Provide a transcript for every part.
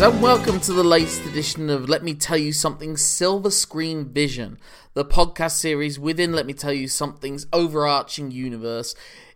And welcome to the latest edition of Let Me Tell You Something Silver Screen Vision, the podcast series within Let Me Tell You Something's overarching universe,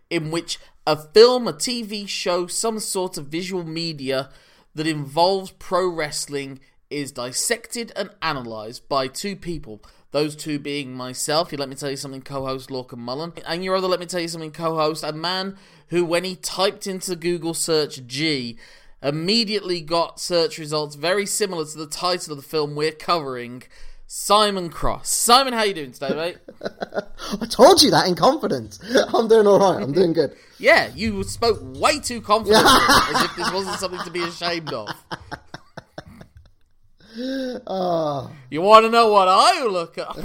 in which a film, a TV show, some sort of visual media that involves pro wrestling is dissected and analysed by two people. Those two being myself, you let me tell you something, co host Lorcan Mullen, and your other let me tell you something, co host, a man who, when he typed into Google search G, immediately got search results very similar to the title of the film we're covering. Simon Cross. Simon, how you doing today, mate? I told you that in confidence. I'm doing all right. I'm doing good. yeah, you spoke way too confidently, as if this wasn't something to be ashamed of. Oh, You want to know what I look up?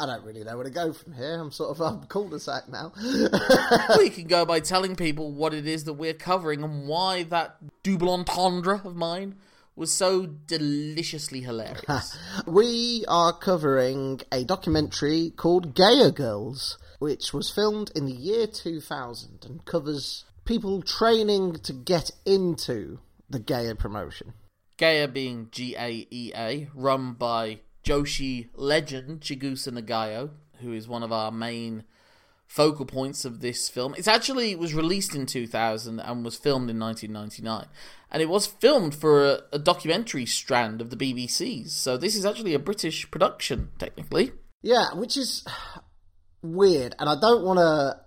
I don't really know where to go from here. I'm sort of I'm cul-de-sac now. we can go by telling people what it is that we're covering and why that double entendre of mine was so deliciously hilarious. we are covering a documentary called GAEA Girls, which was filmed in the year 2000 and covers people training to get into the GAEA promotion. GAEA being G A E A, run by Joshi legend Chigusa Nagayo, who is one of our main focal points of this film. It's actually it was released in 2000 and was filmed in 1999, and it was filmed for a, a documentary strand of the BBC's. So this is actually a British production, technically. Yeah, which is weird, and I don't want to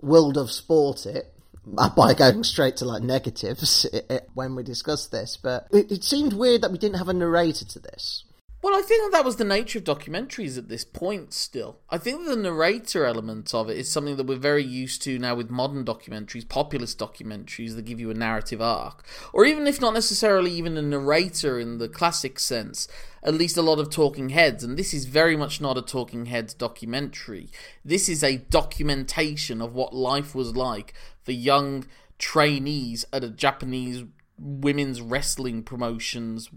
world of sport it by going straight to like negatives when we discuss this, but it, it seemed weird that we didn't have a narrator to this. Well, I think that was the nature of documentaries at this point still. I think the narrator element of it is something that we're very used to now with modern documentaries, populist documentaries that give you a narrative arc. Or even if not necessarily even a narrator in the classic sense, at least a lot of talking heads. And this is very much not a talking heads documentary. This is a documentation of what life was like for young trainees at a Japanese women's wrestling promotions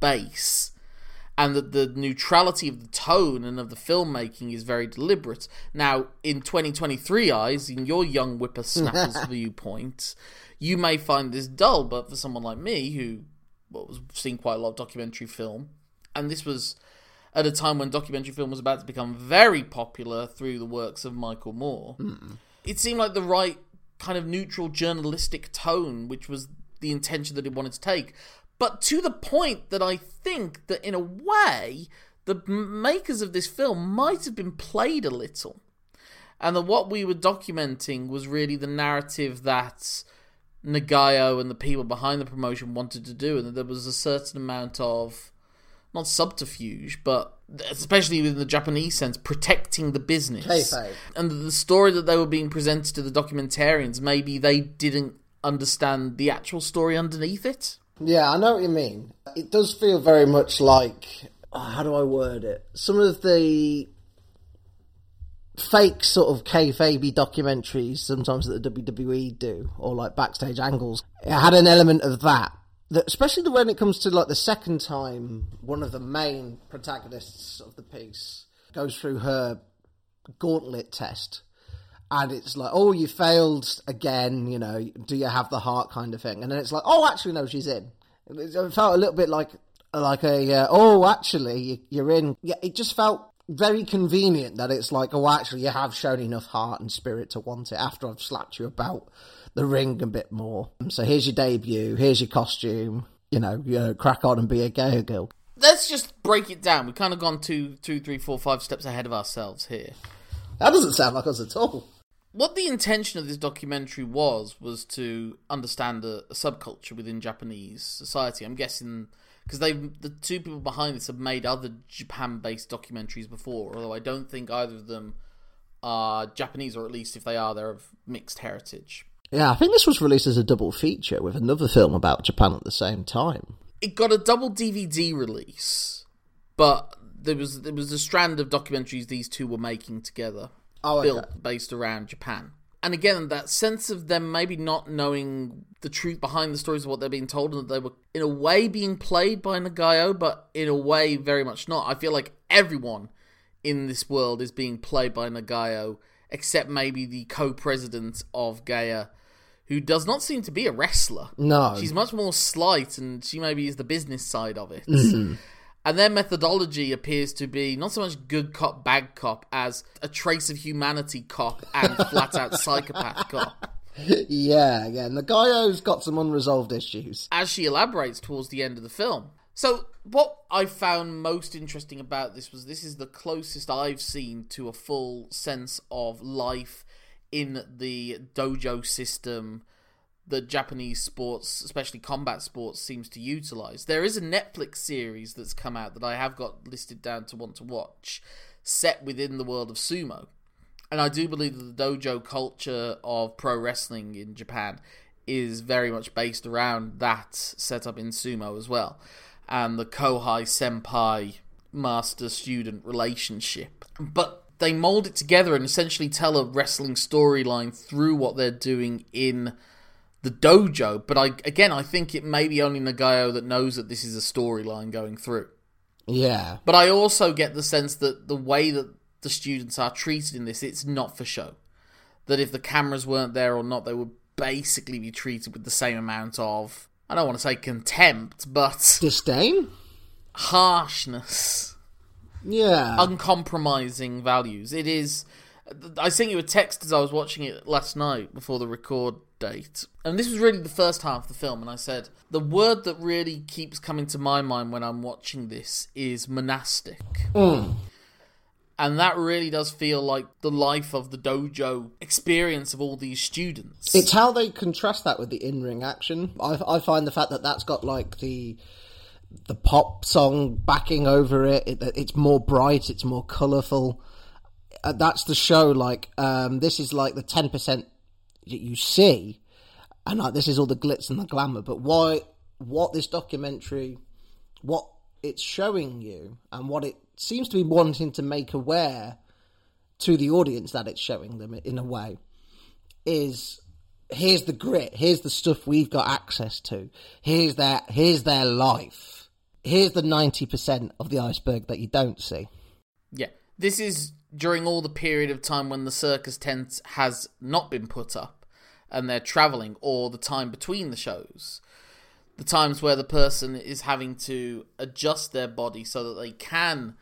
base and that the neutrality of the tone and of the filmmaking is very deliberate. Now, in 2023 eyes, in your young whippersnapper's viewpoint, you may find this dull, but for someone like me, who well, was seeing quite a lot of documentary film, and this was at a time when documentary film was about to become very popular through the works of Michael Moore, hmm. it seemed like the right kind of neutral journalistic tone, which was the intention that it wanted to take but to the point that I think that in a way the makers of this film might have been played a little, and that what we were documenting was really the narrative that Nagayo and the people behind the promotion wanted to do, and that there was a certain amount of not subterfuge, but especially within the Japanese sense, protecting the business. Kayfabe. And the story that they were being presented to the documentarians, maybe they didn't understand the actual story underneath it. Yeah, I know what you mean. It does feel very much like oh, how do I word it? Some of the fake sort of kayfabe documentaries sometimes that the WWE do, or like backstage angles. It had an element of that. That especially when it comes to like the second time, one of the main protagonists of the piece goes through her gauntlet test. And it's like, oh, you failed again, you know, do you have the heart kind of thing? And then it's like, oh, actually, no, she's in. It felt a little bit like, like a, uh, oh, actually, you're in. Yeah, it just felt very convenient that it's like, oh, actually, you have shown enough heart and spirit to want it after I've slapped you about the ring a bit more. So here's your debut, here's your costume, you know, you know crack on and be a gay girl. Let's just break it down. We've kind of gone two, two, three, four, five steps ahead of ourselves here. That doesn't sound like us at all. What the intention of this documentary was was to understand a, a subculture within Japanese society. I'm guessing because they the two people behind this have made other Japan-based documentaries before, although I don't think either of them are Japanese, or at least if they are, they're of mixed heritage. Yeah, I think this was released as a double feature with another film about Japan at the same time. It got a double DVD release, but there was there was a strand of documentaries these two were making together, Oh, okay. built based around Japan. And again, that sense of them maybe not knowing the truth behind the stories of what they're being told, and that they were in a way being played by Nagayo, but in a way very much not. I feel like everyone in this world is being played by Nagayo, except maybe the co-president of GAEA, who does not seem to be a wrestler. No. She's much more slight, and she maybe is the business side of it. Mm-hmm. And their methodology appears to be not so much good cop, bad cop, as a trace of humanity cop and flat out psychopath cop. yeah, yeah. And the Gaio's got some unresolved issues. As she elaborates towards the end of the film. So, what I found most interesting about this was this is the closest I've seen to a full sense of life in the dojo system that Japanese sports, especially combat sports, seems to utilize. There is a Netflix series that's come out that I have got listed down to want to watch, set within the world of sumo. And I do believe that the dojo culture of pro wrestling in Japan is very much based around that setup in sumo as well. And the Kohai Senpai master student relationship. But they mold it together and essentially tell a wrestling storyline through what they're doing in the dojo. But I again, I think it may be only Nagayo that knows that this is a storyline going through. Yeah. But I also get the sense that the way that the students are treated in this, it's not for show. That if the cameras weren't there or not, they would basically be treated with the same amount of I don't want to say contempt, but Disdain? harshness, Yeah. uncompromising values. It is. I sent you a text as I was watching it last night before the record date, and this was really the first half of the film. And I said the word that really keeps coming to my mind when I'm watching this is monastic. Mm. And that really does feel like the life of the dojo experience of all these students. It's how they contrast that with the in-ring action. I, I find the fact that that's got like the the pop song backing over it. it it's more bright. It's more colourful. Uh, that's the show. Like um, this is like the ten percent that you see, and like this is all the glitz and the glamour. But why? What this documentary? What it's showing you, and what it seems to be wanting to make aware to the audience that it's showing them in a way is here's the grit, here's the stuff we've got access to, here's their here's their life, here's the ninety percent of the iceberg that you don't see. Yeah. This is during all the period of time when the circus tent has not been put up and they're traveling, or the time between the shows. The times where the person is having to adjust their body so that they can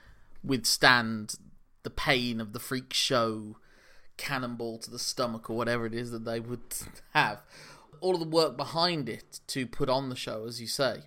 withstand the pain of the freak show cannonball to the stomach or whatever it is that they would have. All of the work behind it to put on the show, as you say.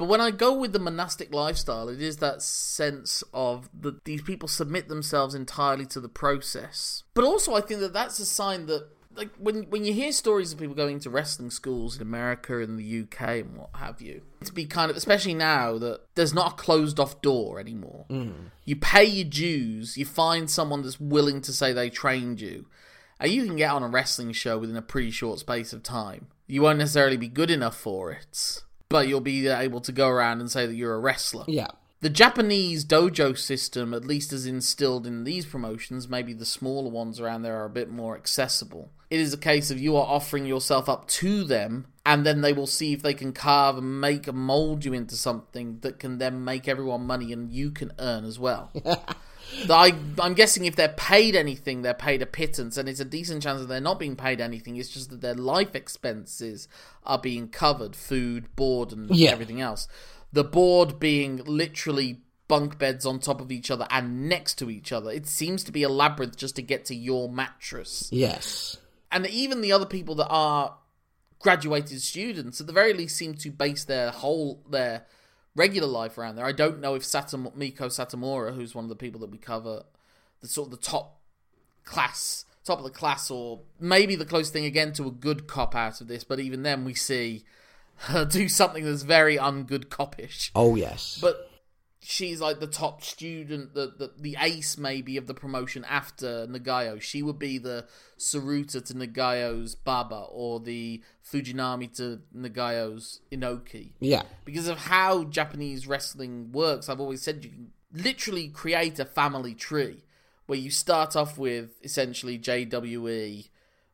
But when I go with the monastic lifestyle, it is that sense of that these people submit themselves entirely to the process. But also, I think that that's a sign that, like, when when you hear stories of people going to wrestling schools in America and the UK and what have you, to be kind of, especially now that there's not a closed off door anymore. Hmm. You pay your dues, you find someone that's willing to say they trained you, and you can get on a wrestling show within a pretty short space of time. You won't necessarily be good enough for it but you'll be able to go around and say that you're a wrestler. Yeah. The Japanese dojo system, at least as instilled in these promotions, maybe the smaller ones around there are a bit more accessible. It is a case of you are offering yourself up to them, and then they will see if they can carve and make and mold you into something that can then make everyone money and you can earn as well. I, I'm guessing if they're paid anything, they're paid a pittance, and it's a decent chance that they're not being paid anything. It's just that their life expenses are being covered food, board, and Yeah. everything else. The board being literally bunk beds on top of each other and next to each other. It seems to be a labyrinth just to get to your mattress Yes. and even the other people that are graduated students at the very least seem to base their whole their regular life around there. I don't know if Satam- Meiko Satomura, who's one of the people that we cover, the sort of the top class, top of the class, or maybe the closest thing again to a good cop out of this. But even then, we see her do something that's very ungood copish. Oh yes. But she's like the top student, the, the the ace maybe of the promotion after Nagayo. She would be the Tsuruta to Nagayo's Baba or the Fujinami to Nagayo's Inoki. yeah. Because of how Japanese wrestling works, I've always said you can literally create a family tree where you start off with essentially JWE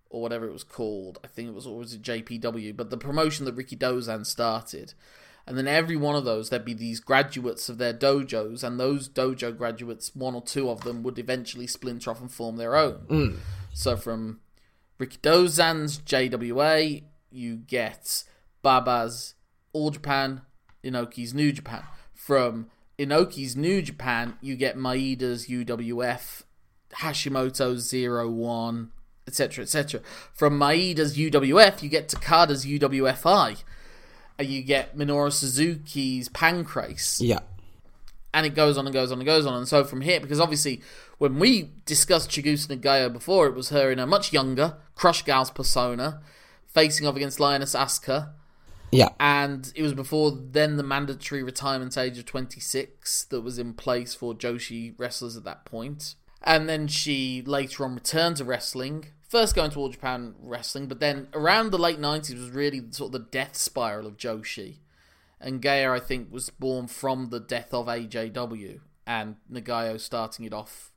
or whatever it was called. I think it was, always it JPW? But the promotion that Rikidozan started. And then every one of those, there'd be these graduates of their dojos, and those dojo graduates, one or two of them, would eventually splinter off and form their own. Mm. So from Rikidozan's JWA, you get Baba's All Japan, Inoki's New Japan. From Inoki's New Japan, you get Maeda's UWF, Hashimoto's Zero One, etc., etc. From Maeda's UWF, you get Takada's UWFI. You get Minoru Suzuki's Pancrase Yeah. and it goes on and goes on and goes on. And so from here, because obviously when we discussed Chigusa Nagayo before, it was her in a much younger Crush Gal's persona, facing off against Lioness Asuka, Yeah. and it was before then the mandatory retirement age of 26 that was in place for Joshi wrestlers at that point. And then she later on returned to wrestling, first going to All Japan Wrestling, but then around the late 90s was really sort of the death spiral of Joshi. And GAEA, I think, was born from the death of AJW and Nagayo starting it off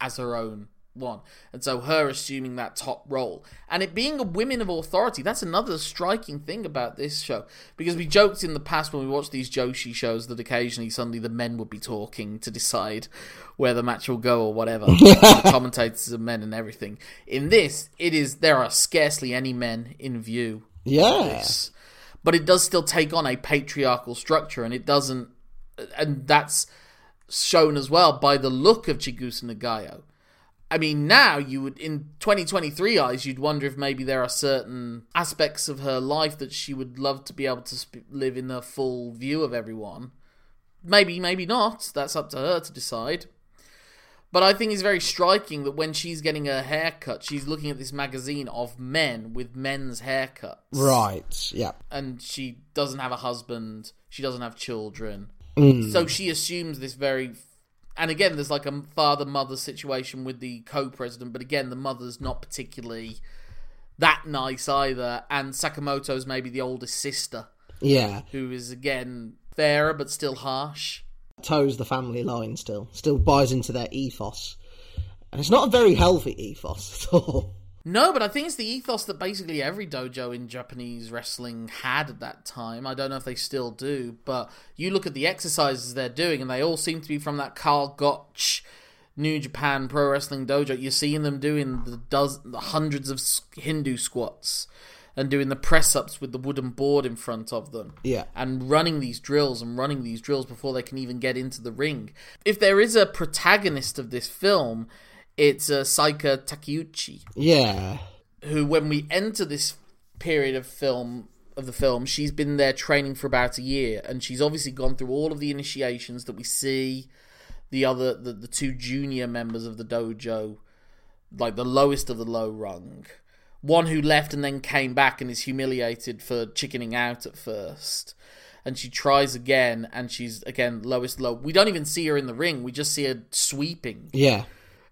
as her own one. And so her assuming that top role. And it being a women of authority, that's another striking thing about this show. Because we joked in the past when we watched these Joshi shows that occasionally suddenly the men would be talking to decide where the match will go or whatever. the commentators are men and everything. In this, it is there are scarcely any men in view Yeah. But it does still take on a patriarchal structure, and it doesn't, and that's shown as well by the look of Chigusa Nagayo. I mean, now you would, in 2023 eyes, you'd wonder if maybe there are certain aspects of her life that she would love to be able to sp- live in the full view of everyone. Maybe, maybe not. That's up to her to decide. But I think it's very striking that when she's getting her hair cut, she's looking at this magazine of men with men's haircuts Right. Yeah. and she doesn't have a husband, she doesn't have children. Mm. So she assumes this very and again there's like a father mother situation with the co-president, but again the mother's not particularly that nice either and Sakamoto's maybe the oldest sister Yeah. who is again fairer but still harsh. Toes the family line still. Still buys into their ethos. And it's not a very healthy ethos at all. No, but I think it's the ethos that basically every dojo in Japanese wrestling had at that time. I don't know if they still do, but you look at the exercises they're doing, and they all seem to be from that Karl Gotch New Japan Pro Wrestling Dojo. You're seeing them doing the, doz- the hundreds of Hindu squats and doing the press ups with the wooden board in front of them Yeah. and running these drills and running these drills before they can even get into the ring. If there is a protagonist of this film, it's uh, Saika Takeuchi. Yeah. who when we enter this period of film of the film she's been there training for about a year and she's obviously gone through all of the initiations that we see the other the, the two junior members of the dojo like the lowest of the low rung. One who left and then came back and is humiliated for chickening out at first. And she tries again and she's again lowest low. We don't even see her in the ring we just see her sweeping. Yeah.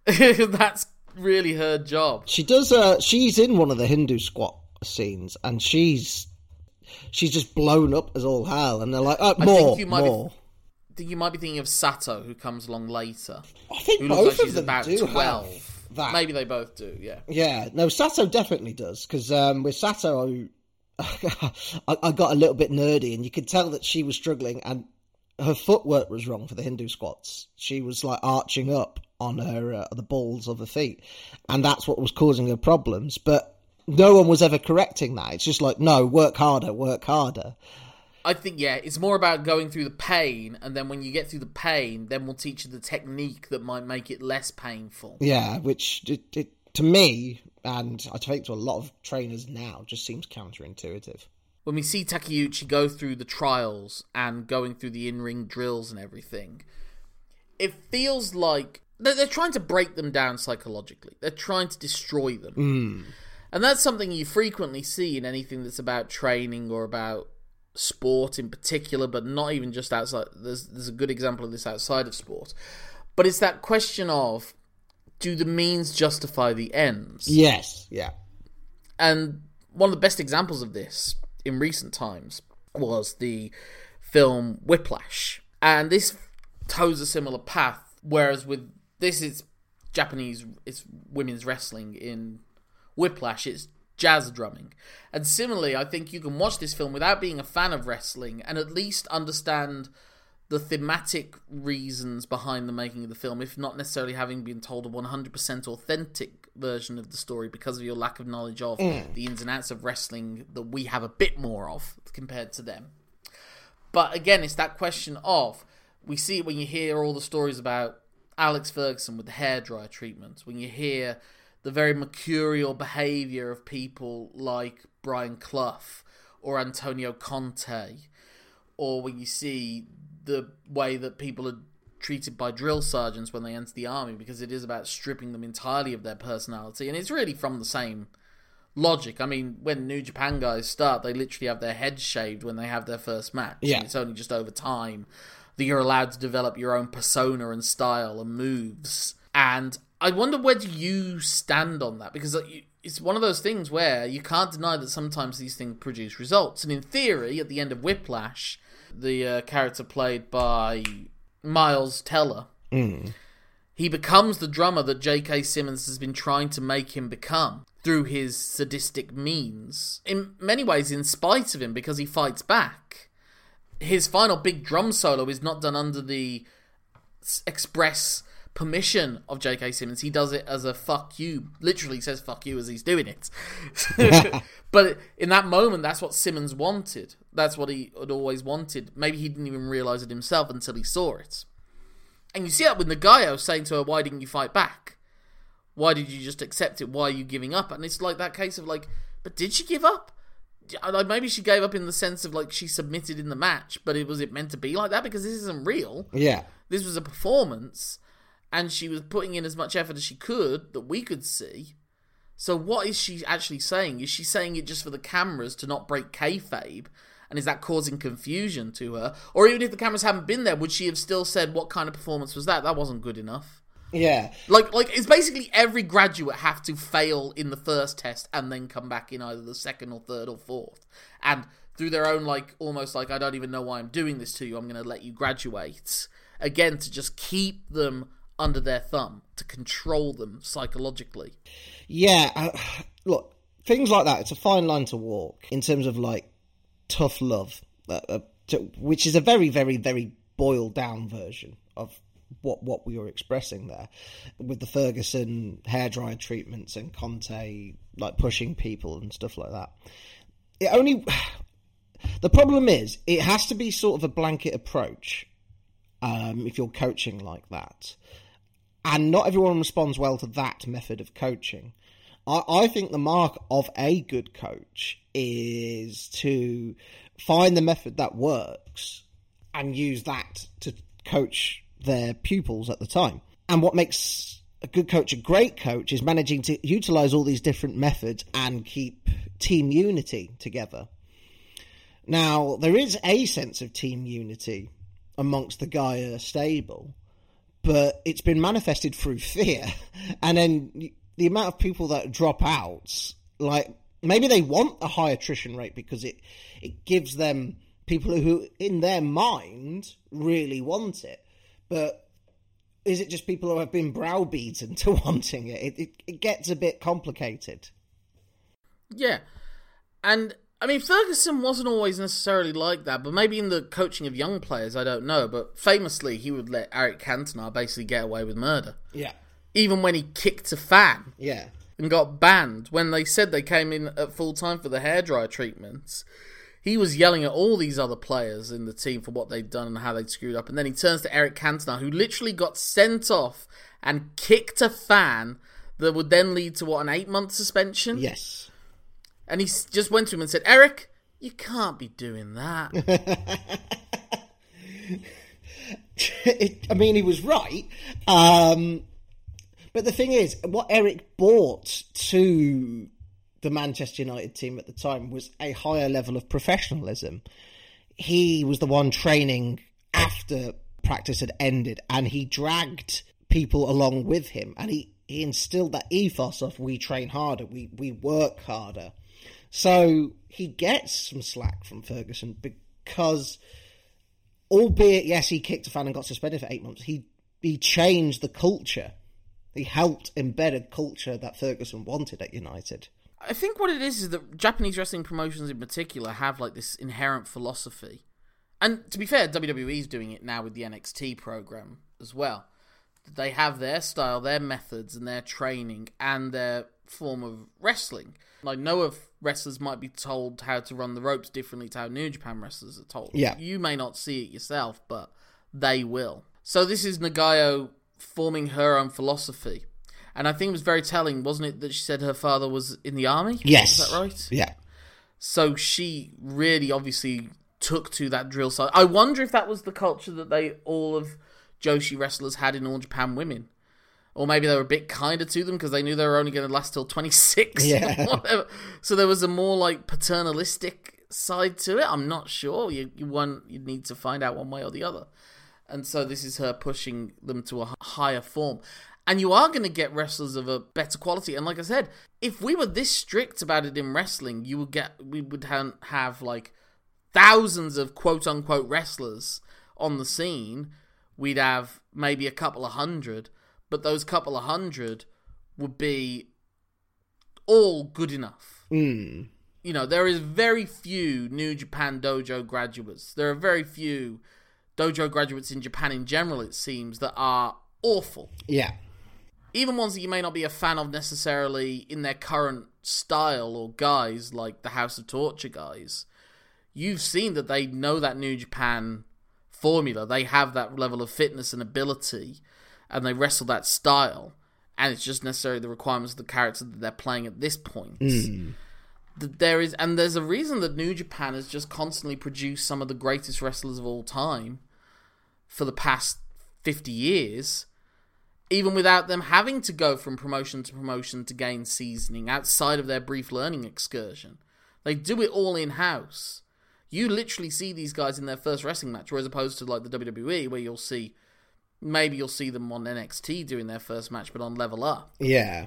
that's really her job She does. Uh, she's in one of the Hindu squat scenes, and she's she's just blown up as all hell. And they're like, oh, more, think you might be- more. I think you might be thinking of Sato, who comes along later, I think both like of she's them about do twelve. have that. Maybe they both do. Yeah. Yeah, no, Sato definitely does because um, with Sato, I, I got a little bit nerdy, and you could tell that she was struggling, and her footwork was wrong for the Hindu squats. She was like arching up on her uh, the balls of her feet, and that's what was causing her problems. But no one was ever correcting that. It's just like, no, work harder, work harder. I think yeah, it's more about going through the pain, and then when you get through the pain, then we'll teach you the technique that might make it less painful. Yeah, which it, it, to me, and I think to a lot of trainers now, just seems counterintuitive. When we see Takeuchi go through the trials and going through the in-ring drills and everything, it feels like they're, they're trying to break them down psychologically. They're trying to destroy them. And that's something you frequently see in anything that's about training or about sport in particular, but not even just outside. There's there's a good example of this outside of sport. But it's that question of do the means justify the ends? Yes, yeah, And one of the best examples of this in recent times was the film Whiplash. And this toes a similar path, whereas with this is Japanese it's women's wrestling in Whiplash it's jazz drumming. And similarly, I think you can watch this film without being a fan of wrestling and at least understand the thematic reasons behind the making of the film, if not necessarily having been told a 100% authentic version of the story because of your lack of knowledge of mm. the ins and outs of wrestling that we have a bit more of compared to them. But again, it's that question of we see it when you hear all the stories about Alex Ferguson with the hairdryer treatments, when you hear the very mercurial behaviour of people like Brian Clough or Antonio Conte, or when you see the way that people are treated by drill sergeants when they enter the army because it is about stripping them entirely of their personality and it's really from the same logic. I mean, when New Japan guys start, they literally have their heads shaved when they have their first match. Yeah. it's only just over time that you're allowed to develop your own persona and style and moves. And I wonder where do you stand on that because it's one of those things where you can't deny that sometimes these things produce results. And in theory, at the end of Whiplash, the uh, character played by Miles Teller. Mm. He becomes the drummer that J.K. Simmons has been trying to make him become through his sadistic means. In many ways, in spite of him, because he fights back. His final big drum solo is not done under the express permission of J.K. Simmons. He does it as a fuck you. Literally says fuck you as he's doing it. but in that moment, that's what Simmons wanted. That's what he had always wanted. Maybe he didn't even realize it himself until he saw it. And you see that with Nagayo saying to her, Why didn't you fight back? Why did you just accept it? Why are you giving up? And it's like that case of like, but did she give up? Like maybe she gave up in the sense of like she submitted in the match, but it was it meant to be like that because this isn't real. Yeah, this was a performance, and she was putting in as much effort as she could that we could see. So what is she actually saying? Is she saying it just for the cameras to not break kayfabe? And is that causing confusion to her? Or even if the cameras hadn't been there, would she have still said, "What kind of performance was that? That wasn't good enough." Yeah. Like like it's basically every graduate have to fail in the first test and then come back in either the second or third or fourth. And through their own like almost like I don't even know why I'm doing this to you. I'm going to let you graduate. Again to just keep them under their thumb to control them psychologically. Yeah, uh, look, things like that. It's a fine line to walk in terms of like tough love, uh, uh, to, which is a very, very, very boiled down version of what what we were expressing there with the Ferguson hairdryer treatments and Conte like pushing people and stuff like that. It only the problem is it has to be sort of a blanket approach um, if you're coaching like that, and not everyone responds well to that method of coaching. I, I think the mark of a good coach is to find the method that works and use that to coach their pupils at the time. And what makes a good coach a great coach is managing to utilize all these different methods and keep team unity together. Now, there is a sense of team unity amongst the GAEA stable, but it's been manifested through fear. And then the amount of people that drop out, like maybe they want a high attrition rate because it it gives them people who in their mind really want it but is it just people who have been browbeaten to wanting it? It, it, it gets a bit complicated. Yeah. And I mean, Ferguson wasn't always necessarily like that, but maybe in the coaching of young players, I don't know. But famously, he would let Eric Cantona basically get away with murder. Yeah. Even when he kicked a fan. Yeah. And got banned when they said they came in at full time for the hairdryer treatments he was yelling at all these other players in the team for what they'd done and how they'd screwed up. And then he turns to Eric Cantona, who literally got sent off and kicked a fan that would then lead to what an eight month suspension. Yes. And he just went to him and said, Eric, you can't be doing that. it, I mean, he was right. Um, but the thing is, what Eric brought to the Manchester United team at the time was a higher level of professionalism. He was the one training after practice had ended, and he dragged people along with him, and he, he instilled that ethos of we train harder, we, we work harder. So he gets some slack from Ferguson because, albeit yes, he kicked a fan and got suspended for eight months, he he changed the culture. He helped embed a culture that Ferguson wanted at United. I think what it is is that Japanese wrestling promotions in particular have like this inherent philosophy, And to be fair, WWE's doing it now with the NXT program as well. They have their style, their methods, and their training, and their form of wrestling. I know of wrestlers might be told how to run the ropes differently to how New Japan wrestlers are told. Yeah. You may not see it yourself, but they will. So this is Nagayo forming her own philosophy. And I think it was very telling, wasn't it, that she said her father was in the army? Yes. Is that right? Yeah. So she really obviously took to that drill side. I wonder if that was the culture that they all of Joshi wrestlers had in All Japan Women. Or maybe they were a bit kinder to them because they knew they were only going to last till 26. Yeah. or whatever. So there was a more like paternalistic side to it. I'm not sure. You you want you need to find out one way or the other. And so this is her pushing them to a higher form. And you are going to get wrestlers of a better quality. And like I said, if we were this strict about it in wrestling, you would get we would ha- have like thousands of quote unquote wrestlers on the scene. We'd have maybe a couple of hundred, but those couple of hundred would be all good enough. Mm. You know, there is very few New Japan Dojo graduates. There are very few dojo graduates in Japan in general, it seems, that are awful. Yeah. Even ones that you may not be a fan of necessarily in their current style or guys, like the House of Torture guys. You've seen that they know that New Japan formula. They have that level of fitness and ability, and they wrestle that style. And it's just necessarily the requirements of the character that they're playing at this point. Hmm. That there is, and there's a reason that New Japan has just constantly produced some of the greatest wrestlers of all time for the past 50 years, even without them having to go from promotion to promotion to gain seasoning outside of their brief learning excursion. They do it all in house. You literally see these guys in their first wrestling match, whereas opposed to like the WWE, where you'll see maybe you'll see them on NXT doing their first match, but on Level Up. Yeah.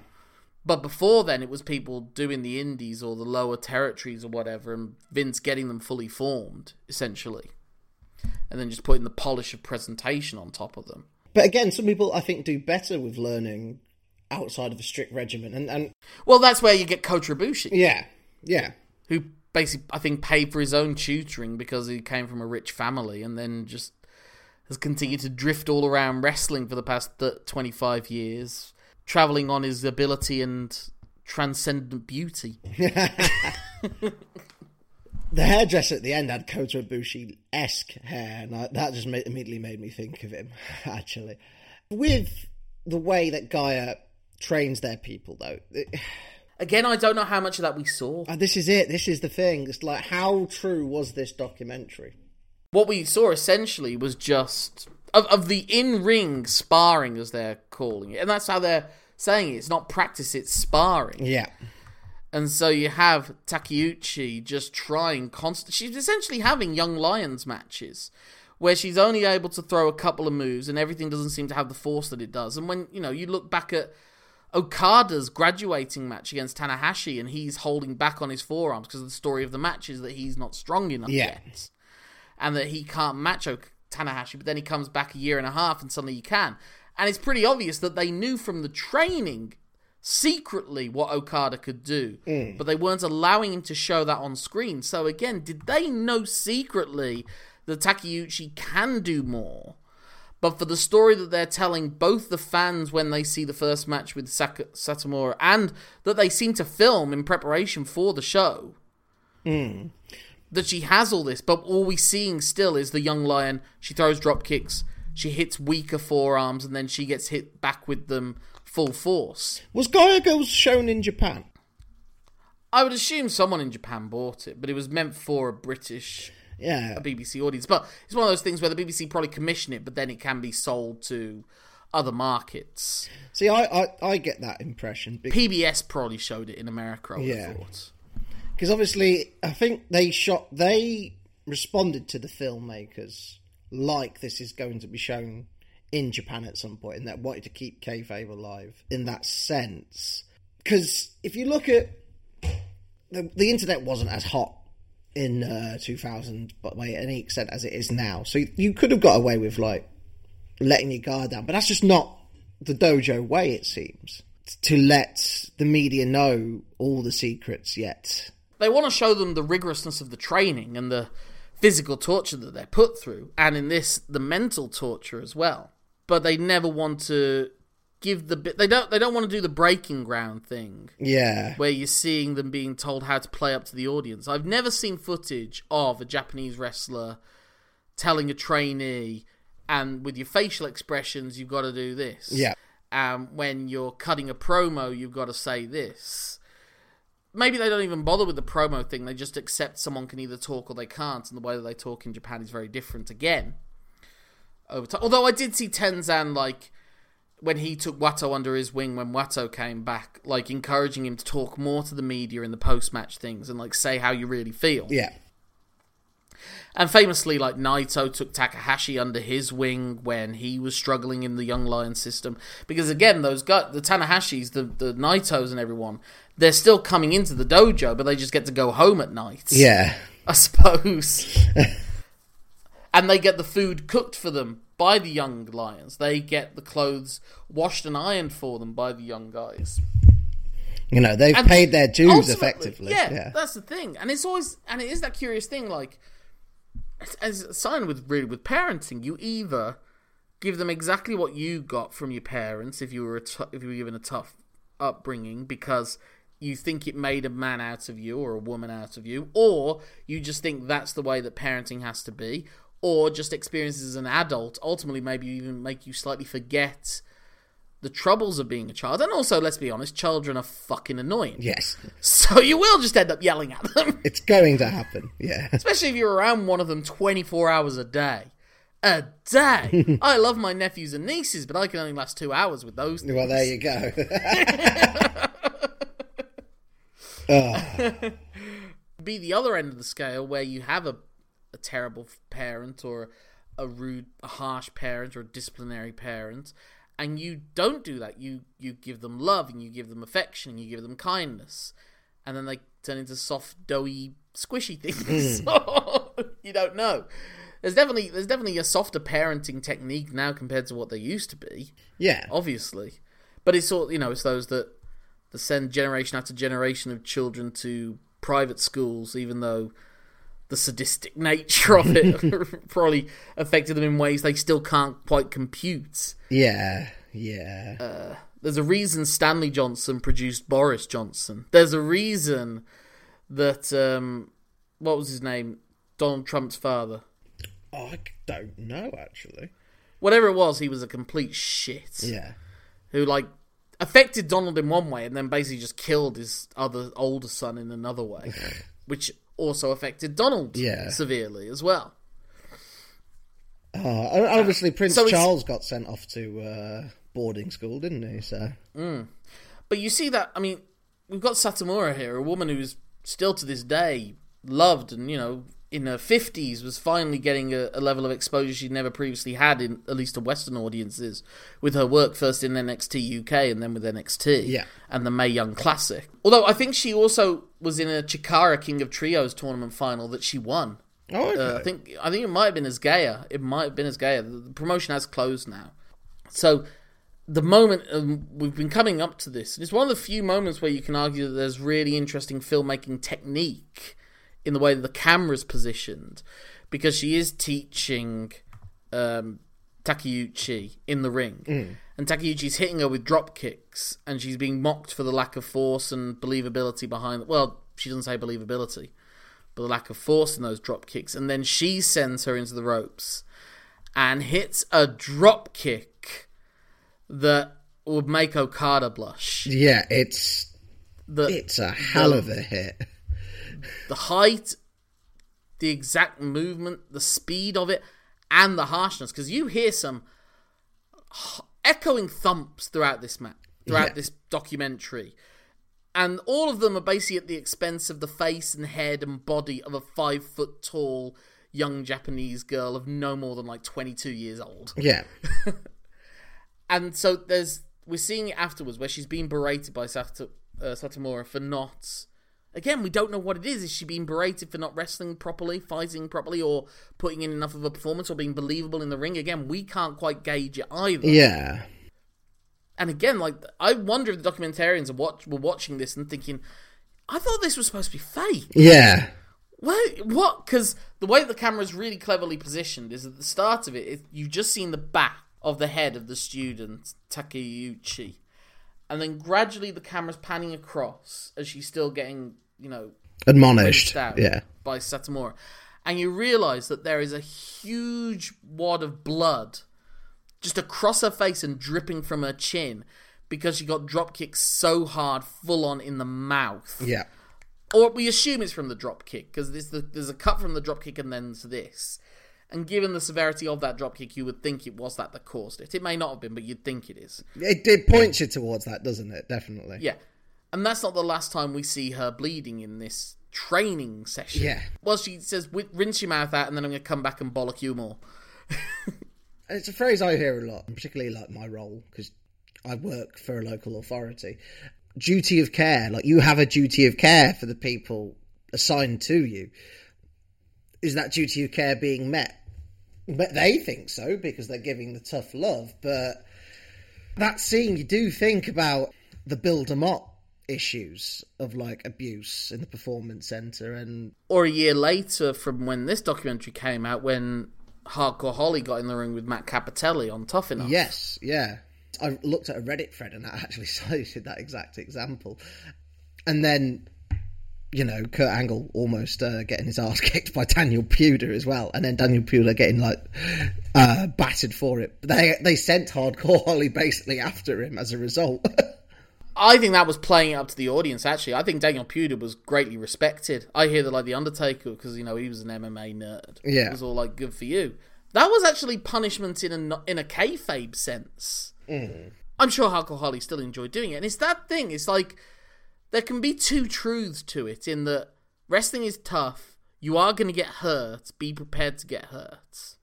But before then, it was people doing the indies or the lower territories or whatever, and Vince getting them fully formed, essentially. And then just putting the polish of presentation on top of them. But again, some people I think do better with learning outside of a strict regimen, and and Well, that's where you get Kota Ibushi, yeah, yeah, who basically, I think, paid for his own tutoring because he came from a rich family and then just has continued to drift all around wrestling for the past th- 25 years, traveling on his ability and transcendent beauty. the hairdresser at the end had Kota Ibushi esque hair, and I, that just made, immediately made me think of him. Actually, with the way that GAEA trains their people, though. It, Again, I don't know how much of that we saw. and this is it. This is the thing. It's like, how true was this documentary? what we saw essentially was just of, of the in-ring sparring as they're calling it and that's how they're saying it it's not practice it's sparring Yeah, and so you have takeuchi just trying constant she's essentially having young lions matches where she's only able to throw a couple of moves and everything doesn't seem to have the force that it does and when you know you look back at Okada's graduating match against Tanahashi and he's holding back on his forearms because the story of the match is that he's not strong enough Yeah. yet and that he can't match Ok- Tanahashi, but then he comes back a year and a half and suddenly he can. And it's pretty obvious that they knew from the training secretly what Okada could do, mm. but they weren't allowing him to show that on screen. So again, did they know secretly that Takeuchi can do more? But for the story that they're telling both the fans when they see the first match with Sak- Satomura and that they seem to film in preparation for the show, mm. that she has all this, but all we're seeing still is the young lion. She throws drop kicks, she hits weaker forearms, and then she gets hit back with them full force. was GAEA Girls shown in Japan? I would assume someone in Japan bought it, but it was meant for a British Yeah, a BBC audience. But it's one of those things where the BBC probably commission it, but then it can be sold to other markets. see, I I, I get that impression because PBS probably showed it in America. Yeah. thought. obviously I think they shot they responded to the filmmakers like this is going to be shown in Japan at some point, and that wanted to keep kayfabe alive in that sense. Because if you look at the, the internet wasn't as hot in uh, 2000 but by any extent as it is now, so you could have got away with like letting your guard down, but that's just not the dojo way. It seems to let the media know all the secrets yet. They want to show them the rigorousness of the training and the physical torture that they're put through, and in this, the mental torture as well. But they never want to give the bit. They don't. They don't want to do the breaking ground thing Yeah. where you're seeing them being told how to play up to the audience. I've never seen footage of a Japanese wrestler telling a trainee, and with your facial expressions, you've got to do this. Yeah. Um, when you're cutting a promo, you've got to say this. Maybe they don't even bother with the promo thing. They just accept someone can either talk or they can't, and the way that they talk in Japan is very different again. Over time. Although I did see Tenzan like when he took Wato under his wing when Wato came back, like encouraging him to talk more to the media in the post match things and like say how you really feel. Yeah. And famously, like Naito took Takahashi under his wing when he was struggling in the Young Lion system. Because again, those guys, the Tanahashis, the the Naitos, and everyone, they're still coming into the dojo, but they just get to go home at night. Yeah. I suppose. and they get the food cooked for them by the young lions. They get the clothes washed and ironed for them by the young guys. You know, they've And paid their dues effectively. Yeah, Yeah. that's the thing, and it's always and it is that curious thing. Like, as a sign with really with parenting, you either give them exactly what you got from your parents if you were t- if you were given a tough upbringing because you think it made a man out of you or a woman out of you, or you just think that's the way that parenting has to be, or just experiences as an adult ultimately maybe even make you slightly forget the troubles of being a child. And also, let's be honest, children are fucking annoying. Yes. So you will just end up yelling at them. It's going to happen. Yeah. Especially if you're around one of them 24 hours a day. A day. I love my nephews and nieces, but I can only last two hours with those. Well, there you go. oh, Be the other end of the scale where you have a, a terrible parent or a rude, a harsh parent or a disciplinary parent, and you don't do that. You you give them love and you give them affection and you give them kindness, and then they turn into soft, doughy, squishy things. Hmm. you don't know. There's definitely there's definitely a softer parenting technique now compared to what they used to be. yeah. obviously. But it's all you know, it's those that that send generation after generation of children to private schools, even though the sadistic nature of it probably affected them in ways they still can't quite compute. Yeah. Yeah. Uh, There's a reason Stanley Johnson produced Boris Johnson. There's a reason that um, what was his name? Donald Trump's father. I don't know, actually. Whatever it was, he was a complete shit. Yeah. who like affected Donald in one way and then basically just killed his other older son in another way, which also affected Donald Yeah. severely as well. And obviously, Prince so Charles got sent off to uh, boarding school, didn't he? So. But you see that I mean, we've got Satomura here, a woman who's still to this day loved and you know in her fifties was finally getting a, a level of exposure she'd never previously had in at least to Western audiences with her work first in NXT UK and then with NXT Yeah. and the Mae Young Classic. Although I think she also was in a Chikara King of Trios tournament final that she won. Oh, okay. Uh, I think I think it might have been as GAEA. It might have been as GAEA. The, promotion has closed now. So the moment um, we've been coming up to this, and it's one of the few moments where you can argue that there's really interesting filmmaking technique in the way that the camera's positioned, because she is teaching um, Takeuchi in the ring, and Takeuchi's hitting her with drop kicks, and she's being mocked for the lack of force and believability behind. Well, she doesn't say believability but the lack of force in those drop kicks, and then she sends her into the ropes and hits a drop kick that would make Okada blush. yeah, it's The it's a hell of a hit. The height, the exact movement, the speed of it, and the harshness. Because you hear some echoing thumps throughout this map, throughout Yeah. this documentary, and all of them are basically at the expense of the face and head and body of a five foot tall young Japanese girl of no more than like twenty two years old. Yeah. And so there's we're seeing it afterwards where she's being berated by Sato, uh, Satomura for not. Again, we don't know what it is. Is she being berated for not wrestling properly, fighting properly, or putting in enough of a performance, or being believable in the ring? Again, we can't quite gauge it either. Yeah. And again, like I wonder if the documentarians are watch, were watching this and thinking, "I thought this was supposed to be fake. Yeah. What? What? Because the way the camera is really cleverly positioned is at the start of it, it, you've just seen the back of the head of the student Takeuchi, and then gradually the camera's panning across as she's still getting, you know, Admonished. Yeah. by Satomura, and you realise that there is a huge wad of blood just across her face and dripping from her chin because she got drop kicked so hard, full on in the mouth Yeah. or we assume it's from the drop kick because there's, the, there's a cut from the drop kick and then to this. And given the severity of that drop kick, you would think it was that that caused it. It may not have been, but you'd think it is. It, it points you towards that, doesn't it? Definitely. Yeah, and that's not the last time we see her bleeding in this training session. Yeah. Well, she says, "Rinse your mouth out, and then I'm going to come back and bollock you more." It's a phrase I hear a lot, particularly like my role because I work for a local authority. Duty of care, like you have a duty of care for the people assigned to you. Is that duty of care being met? But they think so because they're giving the tough love. But that scene, you do think about the build 'em up issues of like abuse in the performance center and Or a year later, from when this documentary came out, when Hardcore Holly got in the ring with Matt Cappotelli on Tough Enough. Yes, yeah. I looked at a Reddit thread and i actually cited that exact example. And then, you know, Kurt Angle almost uh, getting his ass kicked by Daniel Puder as well, and then Daniel Puder getting like uh, battered for it. But they they sent Hardcore Holly basically after him as a result. I think that was playing it up to the audience. Actually, I think Daniel Puder was greatly respected. I hear that like the Undertaker because you know he was an MMA nerd. Yeah. it was all like good for you. That was actually punishment in a in a kayfabe sense. Mm. I'm sure Hardcore Holly still enjoyed doing it, and it's that thing. It's like there can be two truths to it in that wrestling is tough. You are going to get hurt. Be prepared to get hurt.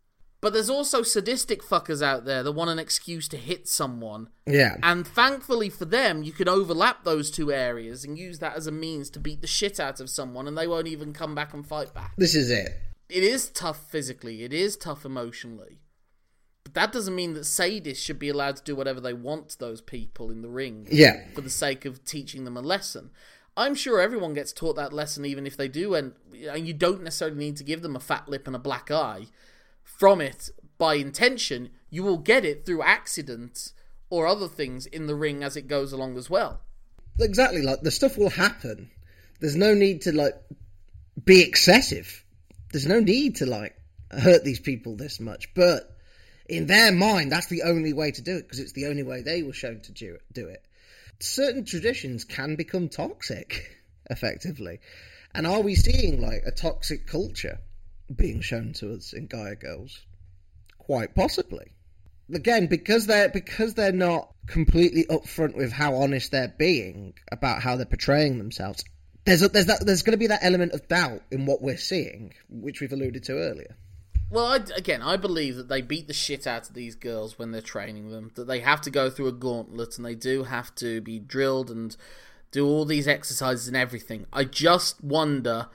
But there's also sadistic fuckers out there that want an excuse to hit someone yeah, and thankfully for them, you can overlap those two areas and use that as a means to beat the shit out of someone, and they won't even come back and fight back. this is it. It is tough physically, it is tough emotionally. But that doesn't mean that sadists should be allowed to do whatever they want to those people in the ring Yeah, for the sake of teaching them a lesson. I'm sure everyone gets taught that lesson, even if they do, and and you don't necessarily need to give them a fat lip and a black eye from it by intention. You will get it through accident or other things in the ring as it goes along as well. exactly. Like the stuff will happen. There's no need to like be excessive. There's no need to like hurt these people this much, but in their mind, that's the only way to do it because it's the only way they were shown to do it. Certain traditions can become toxic, effectively. And are we seeing like a toxic culture being shown to us in GAEA Girls? Quite possibly. Again, because they're because they're not completely upfront with how honest they're being about how they're portraying themselves. There's a, there's that there's going to be that element of doubt in what we're seeing, which we've alluded to earlier. Well, I, again, I believe that they beat the shit out of these girls when they're training them. That they have to go through a gauntlet and they do have to be drilled and do all these exercises and everything. I just wonder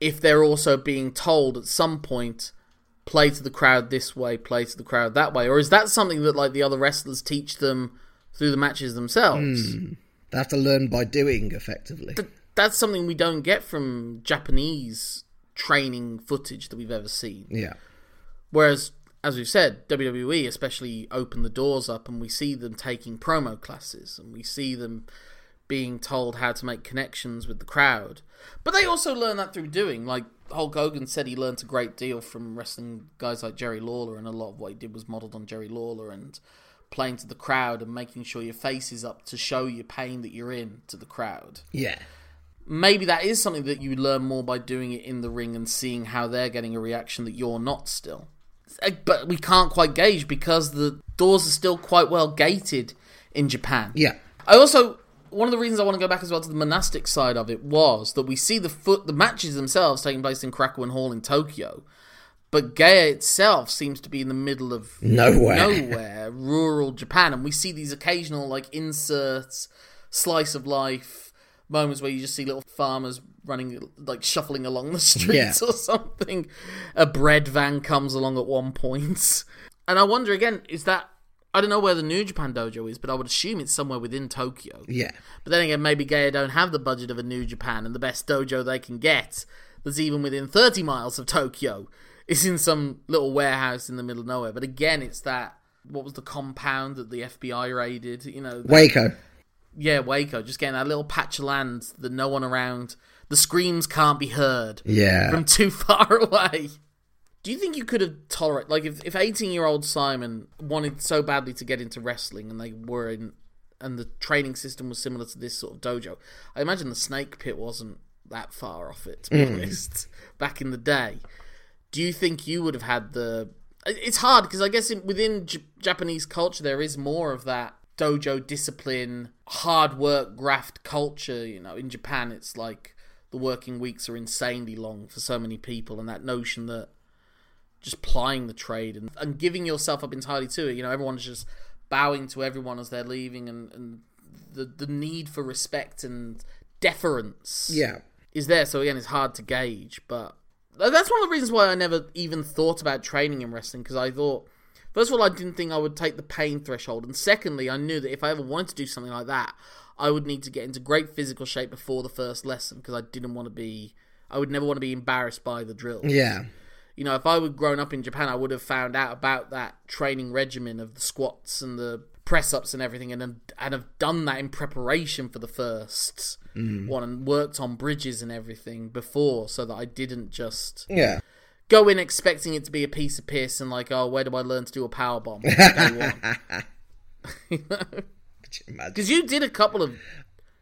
if they're also being told at some point, play to the crowd this way, play to the crowd that way, or is that something that like the other wrestlers teach them through the matches themselves? Hmm. They have to learn by doing, effectively. That's something we don't get from Japanese training footage that we've ever seen. Yeah. Whereas, as we've said, WWE especially open the doors up and we see them taking promo classes and we see them being told how to make connections with the crowd. But they also learn that through doing. Like Hulk Hogan said, he learned a great deal from wrestling guys like Jerry Lawler, and a lot of what he did was modeled on Jerry Lawler and playing to the crowd and making sure your face is up to show your pain that you're in to the crowd Yeah. maybe that is something that you learn more by doing it in the ring and seeing how they're getting a reaction that you're not still. Uh, But we can't quite gauge because the doors are still quite well gated in Japan. Yeah. I also one of the reasons I want to go back as well to the monastic side of it was that we see the foot the matches themselves taking place in Korakuen Hall in Tokyo, but GAEA itself seems to be in the middle of Nowhere. nowhere, rural Japan, and we see these occasional like inserts, slice of life moments where you just see little farmers running like shuffling along the streets or something. A bread van comes along at one point, and I wonder again, is that I don't know where the New Japan dojo is, but I would assume it's somewhere within Tokyo. Yeah. But then again, maybe GAEA don't have the budget of a New Japan, and the best dojo they can get, that's even within 30 miles of Tokyo is in some little warehouse in the middle of nowhere. But again, it's that what was the compound that the FBI raided? You know, that, Waco. yeah, Waco. Just getting that little patch of land that no one around. The screams can't be heard Yeah. from too far away. Do you think you could have tolerated, like, if if eighteen year old Simon wanted so badly to get into wrestling, and they were in, and the training system was similar to this sort of dojo? I imagine the Snake Pit wasn't that far off it, to be mm. honest. Back in the day, do you think you would have had the? It's hard because I guess in, within J- Japanese culture there is more of that dojo discipline, hard work, graft culture. You know, in Japan it's like the working weeks are insanely long for so many people, and that notion that just plying the trade and, and giving yourself up entirely to it. You know, everyone's just bowing to everyone as they're leaving, and, and the the need for respect and deference Yeah. is there. So again, it's hard to gauge, but that's one of the reasons why I never even thought about training in wrestling because I thought. First of all, I didn't think I would take the pain threshold, and secondly, I knew that if I ever wanted to do something like that, I would need to get into great physical shape before the first lesson because I didn't want to be, I would never want to be embarrassed by the drill Yeah. You know, if I would grown up in Japan, I would have found out about that training regimen of the squats and the press ups and everything, and and have done that in preparation for the first mm. one, and worked on bridges and everything before, so that I didn't just Yeah. go in expecting it to be a piece of piss and like, oh, where do I learn to do a power bomb? Because you you did a couple of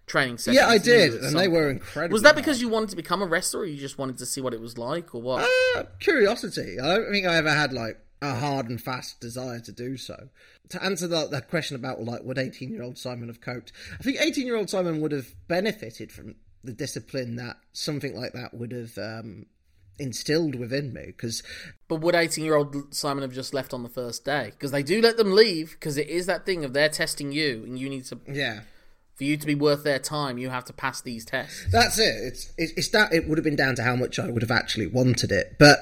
training sessions. Yeah, I did, and they were incredible. Was that because you wanted to become a wrestler, or you just wanted to see what it was like, or what? Uh, curiosity. I don't think I ever had like a hard and fast desire to do so. To answer that, that question about like would eighteen year old Simon have coped, I think eighteen year old Simon would have benefited from the discipline that something like that would have um, instilled within me. Because But would 18 year old Simon have just left on the first day? Because they do let them leave, because it is that thing of they're testing you, and you need to, yeah, for you to be worth their time, you have to pass these tests. That's it. It's it's, that it would have been down to how much I would have actually wanted it. But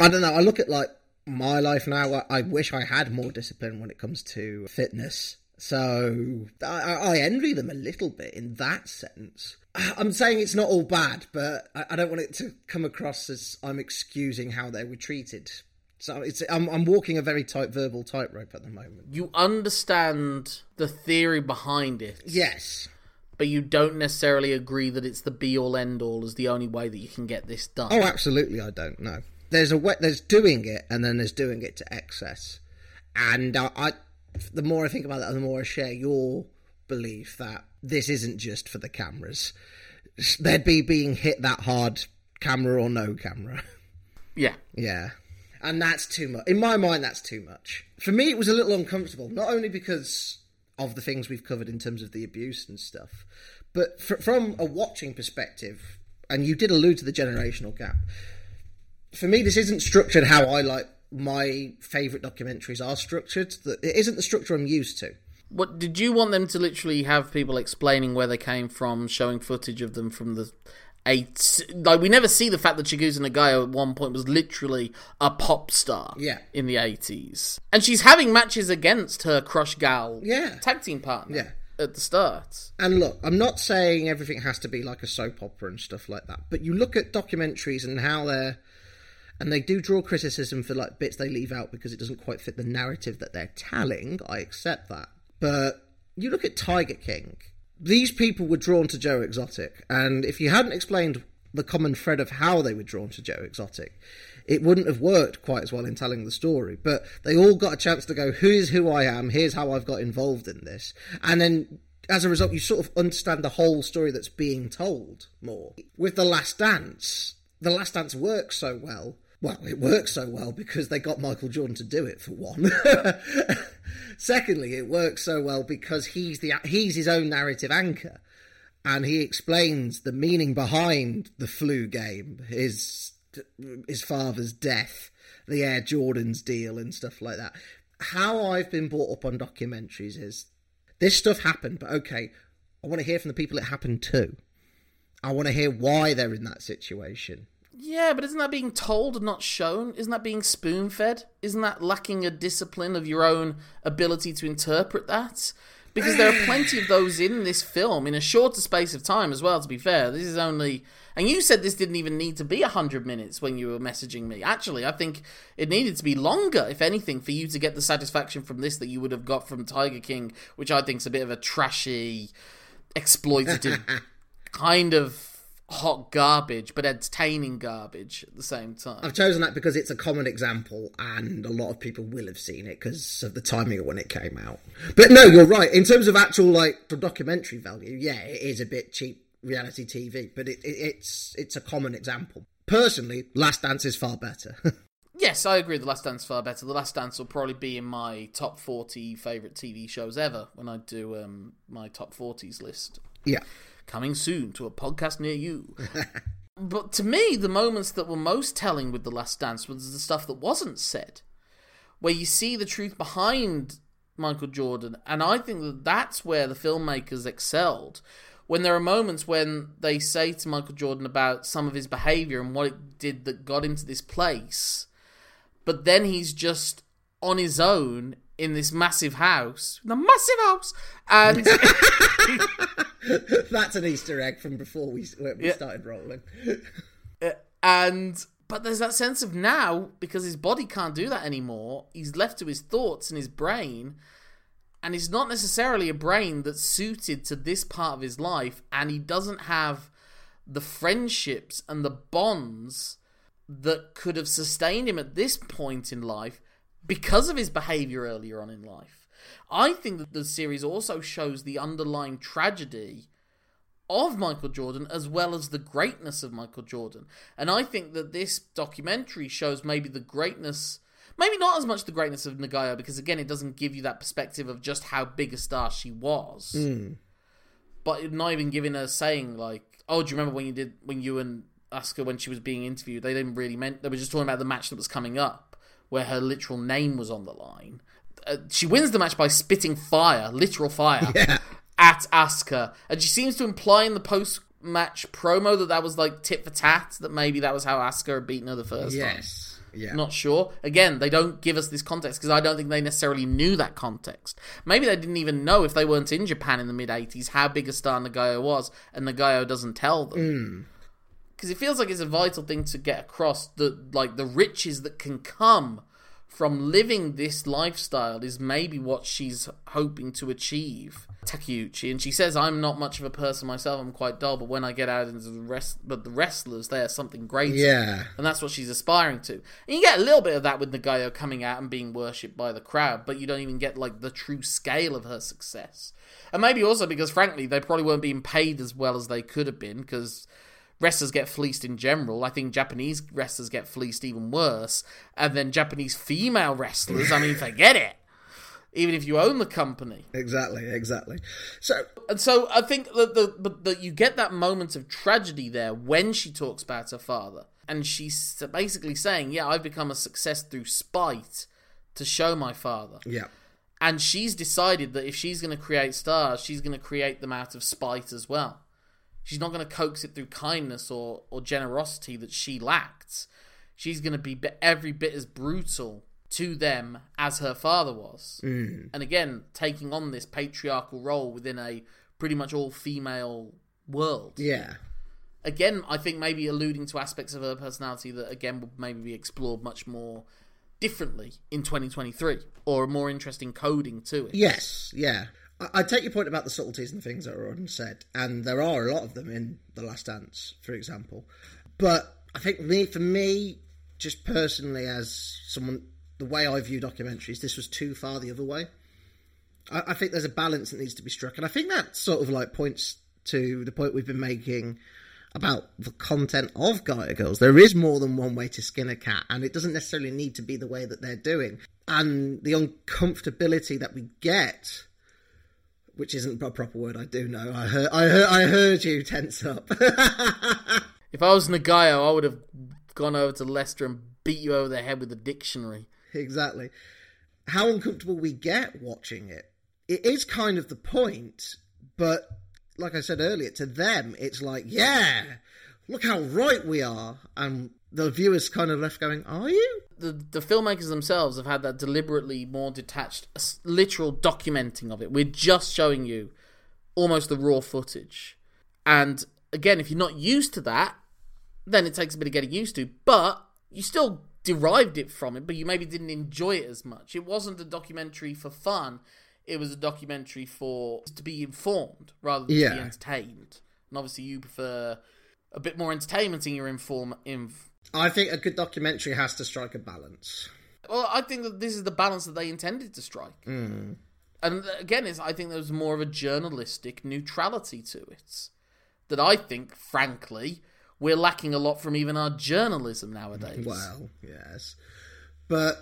I don't know. I look at like my life now. I, I wish I had more discipline when it comes to fitness. So I, I I envy them a little bit in that sense. I'm saying it's not all bad, but I, I don't want it to come across as I'm excusing how they were treated. So it's I'm, I'm walking a very tight verbal tightrope at the moment. You understand the theory behind it, Yes. but you don't necessarily agree that it's the be all end all as the only way that you can get this done. Oh, absolutely, I don't know. There's a way, there's doing it, and then there's doing it to excess. And I, I, the more I think about that, the more I share your belief that this isn't just for the cameras. They'd be being hit that hard, camera or no camera. Yeah. Yeah. And that's too much. In my mind, that's too much. For me, it was a little uncomfortable, not only because of the things we've covered in terms of the abuse and stuff, but fr- from a watching perspective, and you did allude to the generational gap. For me, this isn't structured how I like my favourite documentaries are structured. It isn't the structure I'm used to. What did you want them to literally have people explaining where they came from, showing footage of them from the eight? Like we never see the fact that Chigusa Nagayo at one point was literally a pop star. Yeah. in the eighties, and she's having matches against her Crush Gal Yeah. tag team partner. Yeah. at the start. And look, I'm not saying everything has to be like a soap opera and stuff like that, but you look at documentaries and how they're and they do draw criticism for like bits they leave out because it doesn't quite fit the narrative that they're telling. I accept that. But you look at Tiger King. These people were drawn to Joe Exotic, and if you hadn't explained the common thread of how they were drawn to Joe Exotic, it wouldn't have worked quite as well in telling the story. But they all got a chance to go, "Who is who I am, here's how I've got involved in this. And then as a result, you sort of understand the whole story that's being told more. With The Last Dance, The Last Dance works so well. Well, it works so well because they got Michael Jordan to do it for one. Secondly, it works so well because he's the he's his own narrative anchor, and he explains the meaning behind the flu game, his his father's death, the Air Jordan's deal, and stuff like that. How I've been brought up on documentaries is this stuff happened, but okay, I want to hear from the people it happened to. I want to hear why they're in that situation. Yeah, but isn't that being told and not shown? Isn't that being spoon fed? Isn't that lacking a discipline of your own ability to interpret that? because there are plenty of those in this film in a shorter space of time as well. To be fair, this is only. And you said this didn't even need to be 100 minutes when you were messaging me. Actually, I think it needed to be longer, if anything, for you to get the satisfaction from this that you would have got from Tiger King, which I think is a bit of a trashy, exploitative kind of hot garbage, but entertaining garbage at the same time. I've chosen that because it's a common example, and a lot of people will have seen it because of the timing of when it came out. But no, you're right. In terms of actual like documentary value, yeah, it is a bit cheap reality TV, but it, it, it's it's a common example. Personally, Last Dance is far better. yes, I agree. The Last Dance is far better. The Last Dance will probably be in my top forty favorite TV shows ever when I do um, my top forties list. Yeah coming soon to a podcast near you. but to me, the moments that were most telling with The Last Dance was the stuff that wasn't said, where you see the truth behind Michael Jordan. And I think that that's where the filmmakers excelled. When there are moments when they say to Michael Jordan about some of his behavior and what it did that got him to this place, but then he's just on his own in this massive house, the massive house, and That's an Easter egg from before we, we yeah. started rolling. Uh, and but there's that sense of now because his body can't do that anymore. He's left to his thoughts and his brain, and it's not necessarily a brain that's suited to this part of his life, and he doesn't have the friendships and the bonds that could have sustained him at this point in life because of his behavior earlier on in life. I think that the series also shows the underlying tragedy of Michael Jordan as well as the greatness of Michael Jordan. And I think that this documentary shows maybe the greatness, maybe not as much the greatness of Nagayo, because again, it doesn't give you that perspective of just how big a star she was. Mm. But not even giving her saying, like, oh, do you remember when you did, when you and Asuka, when she was being interviewed, they didn't really meant, they were just talking about the match that was coming up, where her literal name was on the line uh, she wins the match by spitting fire, literal fire, yeah. at Asuka, and she seems to imply in the post match promo that that was like tit for tat, that maybe that was how Asuka had beaten her the first yes. time. Yes. Yeah. Not sure. Again, they don't give us this context because I don't think they necessarily knew that context. Maybe they didn't even know if they weren't in Japan in the mid 80s how big a star Nagayo was, and Nagayo doesn't tell them. Because it feels like it's a vital thing to get across the like the riches that can come from living this lifestyle is maybe what she's hoping to achieve. Takeuchi, and she says, "I'm not much of a person myself. I'm quite dull, but when I get out into the rest, but the wrestlers, they are something greater. Yeah, and that's what she's aspiring to. And you get a little bit of that with Nagayo coming out and being worshipped by the crowd, but you don't even get like the true scale of her success. And maybe also because, frankly, they probably weren't being paid as well as they could have been because wrestlers get fleeced in general. I think Japanese wrestlers get fleeced even worse. And then Japanese female wrestlers, I mean, forget it. Even if you own the company. Exactly, exactly. So and so I think that the but that you get that moment of tragedy there when she talks about her father. And she's basically saying, Yeah, I've become a success through spite to show my father. Yeah. And she's decided that if she's going to create stars, she's going to create them out of spite as well. She's not going to coax it through kindness or, or generosity that she lacked. She's going to be every bit as brutal to them as her father was. Mm. And again, taking on this patriarchal role within a pretty much all female world. Yeah. Again, I think maybe alluding to aspects of her personality that again would maybe be explored much more differently in 2023 or a more interesting coding to it. Yes, yeah. I take your point about the subtleties and the things that are unsaid, and there are a lot of them in The Last Dance, for example. But I think me, for me, just personally, as someone, the way I view documentaries, this was too far the other way. I, I think there's a balance that needs to be struck, and I think that sort of like points to the point we've been making about the content of GAEA Girls. There is more than one way to skin a cat, and it doesn't necessarily need to be the way that they're doing. And the uncomfortability that we get which isn't a proper word. I do know. I heard. I heard. I heard you tense up. if I was Nagayo, I would have gone over to Lester and beat you over the head with a dictionary. Exactly. How uncomfortable we get watching it. It is kind of the point, but like I said earlier, to them, it's like, yeah, look how right we are, and the viewers kind of left going, "Are you?" The the filmmakers themselves have had that deliberately more detached, literal documenting of it. We're just showing you almost the raw footage, and again, if you're not used to that, then it takes a bit of getting used to. But you still derived it from it, but you maybe didn't enjoy it as much. It wasn't a documentary for fun. It was a documentary for to be informed rather than to be entertained. And obviously, you prefer a bit more entertainment in your inform. Inf- I think a good documentary has to strike a balance. well, I think that this is the balance that they intended to strike. Mm. And again, is I think there's more of a journalistic neutrality to it that I think, frankly, we're lacking a lot from even our journalism nowadays. Well, yes, but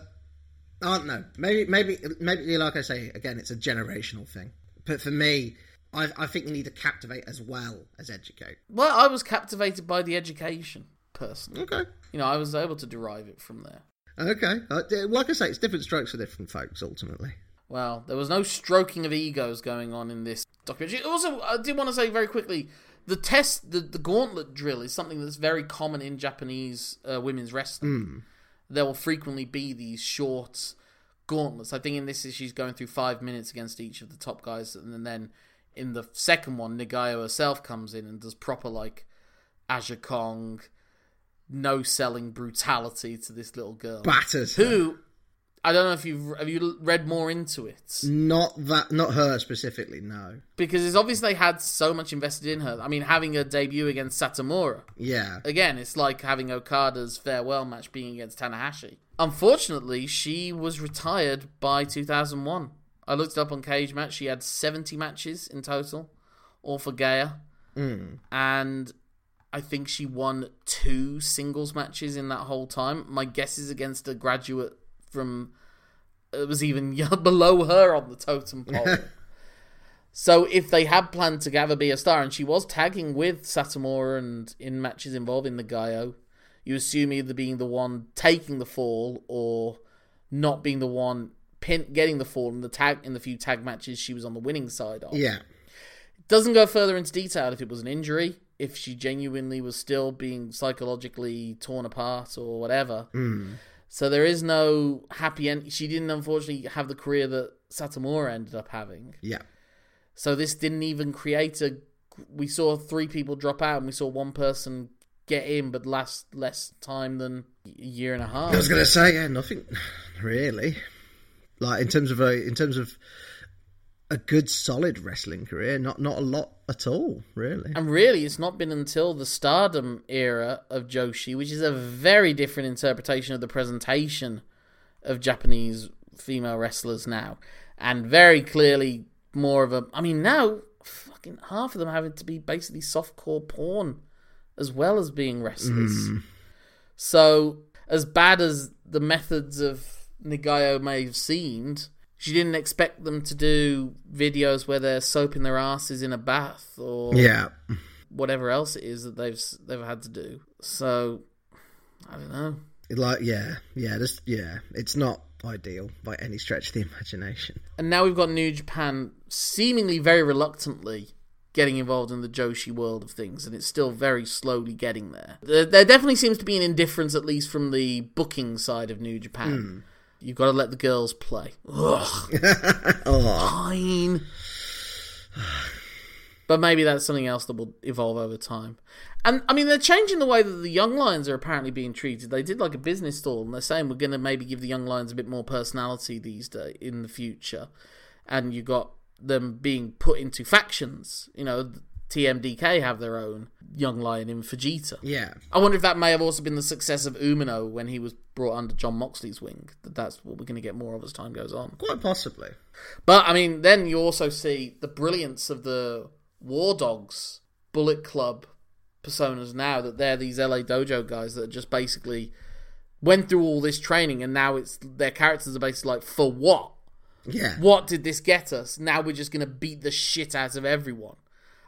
I don't know. Maybe, maybe, maybe, like I say again, it's a generational thing. But for me, I, I think you need to captivate as well as educate. Well, I was captivated by the education, personally. Okay, You know, I was able to derive it from there. okay. Uh, Like I say, it's different strokes for different folks. Ultimately, Well, there was no stroking of egos going on in this documentary. Also, I did want to say very quickly the test, the, the gauntlet drill is something that's very common in Japanese uh, women's wrestling. There will frequently be these short gauntlets. I think in this, she's going through five minutes against each of the top guys, and then in the second one, Nagayo herself comes in and does proper like Aja Kong, no selling brutality to this little girl batters. her. who I don't know if you've have you read more into it Not that, not her specifically. No. because it's obvious they had so much invested in her. I mean, having a debut against Satomura Yeah. again, it's like having Okada's farewell match being against Tanahashi. Unfortunately, she was retired by 2001. I looked it up on Cage Match. She had 70 matches in total, all for GAEA, hmm. and I think she won two singles matches in that whole time. My guess is against a graduate from it was even below her on the totem pole. so if they had planned to have her be a star, and she was tagging with Satomura and in matches involving the Gaio, you assume either being the one taking the fall or not being the one pin- getting the fall in the tag in the few tag matches she was on the winning side of. Yeah. Doesn't go further into detail if it was an injury, if she genuinely was still being psychologically torn apart or whatever. Hmm. So there is no happy end. She didn't unfortunately have the career that Satomura ended up having. Yeah. So this didn't even create a. We saw three people drop out, and we saw one person get in, but last less time than a year and a half. I was gonna say, yeah, nothing really. Like in terms of a in terms of a good solid wrestling career, not not a lot at all, really. And really, it's not been until the Stardom era of Joshi, which is a very different interpretation of the presentation of Japanese female wrestlers now, and very clearly more of a. I mean, now fucking half of them having to be basically softcore porn as well as being wrestlers. Mm. So, as bad as the methods of Nagayo may have seemed, she didn't expect them to do videos where they're soaping their asses in a bath or Yeah. whatever else it is that they've they've had to do. So, I don't know. Like yeah, yeah, this yeah, it's not ideal by any stretch of the imagination. And now we've got New Japan seemingly very reluctantly getting involved in the Joshi world of things, and it's still very slowly getting there. There, there definitely seems to be an indifference, at least from the booking side of New Japan. Hmm. You've got to let the girls play. Ugh, fine. But maybe that's something else that will evolve over time. And I mean, they're changing the way that the young lions are apparently being treated. They did like a business stall, and they're saying we're going to maybe give the young lions a bit more personality these days in the future. And you got them being put into factions. You know, TMDK have their own young lion in Vegeta. yeah. I wonder if that may have also been the success of Umino when he was brought under John Moxley's wing. That that's what we're going to get more of as time goes on. Quite possibly. But I mean, then you also see the brilliance of the War Dogs Bullet Club personas now that they're these LA Dojo guys that just basically went through all this training and now it's their characters are basically like, for what? Yeah. What did this get us? Now we're just going to beat the shit out of everyone.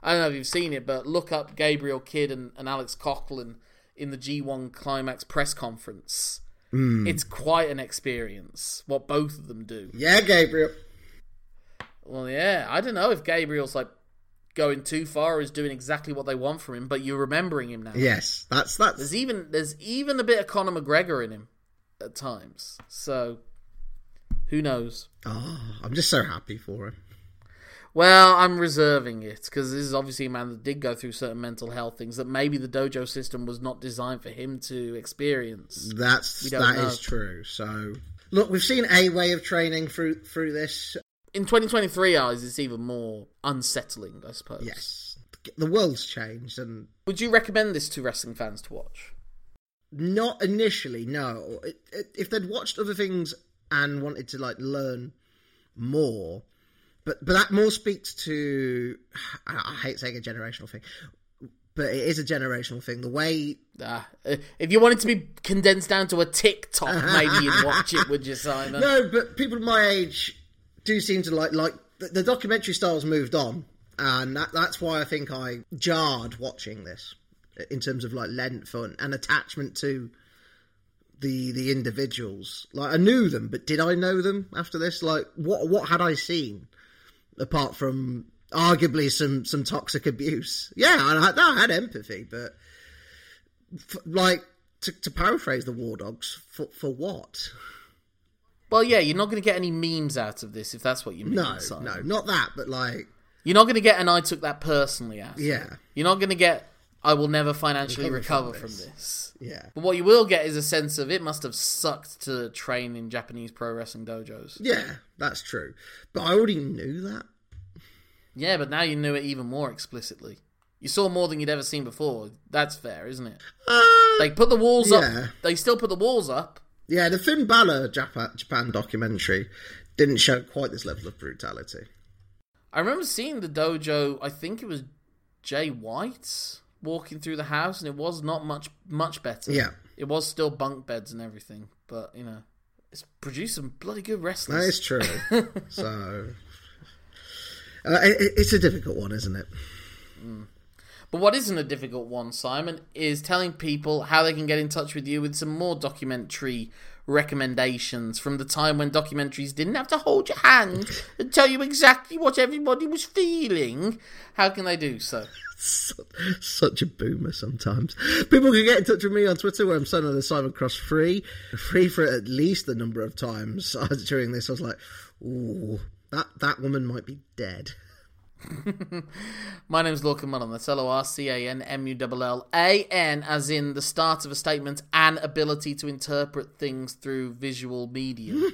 I don't know if you've seen it, but look up Gabriel Kidd and, and Alex Coughlin in the G1 Climax press conference. Hmm. It's quite an experience what both of them do. Yeah, Gabriel. Well, yeah, I don't know if Gabriel's like going too far or is doing exactly what they want from him, but you're remembering him now. Yes, that's that's There's even there's even a bit of Conor McGregor in him. at times. So who knows? Oh, I'm just so happy for him. Well, I'm reserving it because this is obviously a man that did go through certain mental health things that maybe the dojo system was not designed for him to experience. That's that don't is true. So look, we've seen a way of training through through this. In 2023 eyes, it's even more unsettling, I suppose. Yes, the world's changed, and Would you recommend this to wrestling fans to watch? not initially. No, if they'd watched other things and wanted to like learn more, but but that more speaks to. I, I hate saying a generational thing, but it is a generational thing. The way Ah, uh, if you wanted to be condensed down to a TikTok, maybe you'd watch it, would you, Simon? No, but people my age do seem to like like the, the documentary style's moved on, and that, that's why I think I jarred watching this in terms of like length and, and attachment to the the individuals. Like I knew them, but did I know them after this? Like what what had I seen apart from arguably some some toxic abuse? Yeah, I had, I had empathy, but f- like to, to paraphrase the War Dogs, for for what? Well, yeah, you're not going to get any memes out of this if that's what you mean. No, Simon. no, not that, but like You're not going to get an I took that personally out. it. Yeah. You're not going to get I will never financially Recover recover from from this. this. Yeah. But what you will get is a sense of it must have sucked to train in Japanese pro wrestling dojos. Yeah, that's true. But I already knew that. Yeah, but now you knew it even more explicitly. You saw more than you'd ever seen before. That's fair, isn't it? Uh, They put the walls Yeah. up. They still put the walls up. yeah, the Finn Balor Japan, Japan documentary didn't show quite this level of brutality. I remember seeing the dojo. I think it was Jay White walking through the house, and it was not much much better. Yeah. it was still bunk beds and everything, but you know, it's produced some bloody good wrestlers. That is true. so. Uh, it, it's a difficult one, isn't it? But what isn't a difficult one, Simon, is telling people how they can get in touch with you with some more documentary recommendations from the time when documentaries didn't have to hold your hand and tell you exactly what everybody was feeling. How can they do so? Such a boomer sometimes. People can get in touch with me on Twitter where I'm signing the Simon Cross free. Free for at least the number of times I was during this. I was like, ooh, that, that woman might be dead. My name's Lorcan Mullan. That's L O R C A N M U L L A N, as in the start of a statement and ability to interpret things through visual medium.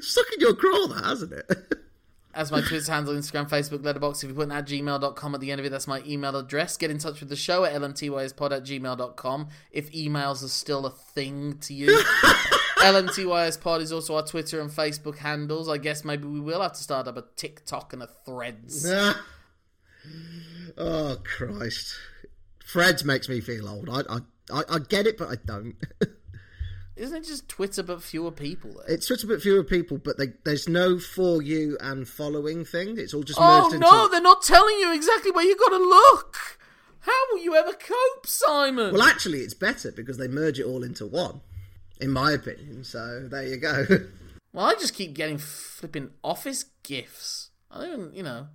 Stuck in your craw, that, hasn't it? As my Twitter handle, Instagram, Facebook, letterbox. If you put an at gmail.com at the end of it, that's my email address. Get in touch with the show at lmtyspod at gmail.com if emails are still a thing to you. Lmtyspod is also our Twitter and Facebook handles. I guess maybe we will have to start up a TikTok and a Threads. oh Christ! Threads makes me feel old. I I I, I get it, but I don't. Isn't it just Twitter but fewer people there? it's Twitter but fewer people, but they, there's no for you and following thing. It's all just Oh merged into. no, they're not telling you exactly where you gotta look! How will you ever cope, Simon? Well, actually, it's better because they merge it all into one, in my opinion. So there you go. Well, I just keep getting flipping office gifts. I don't, you know,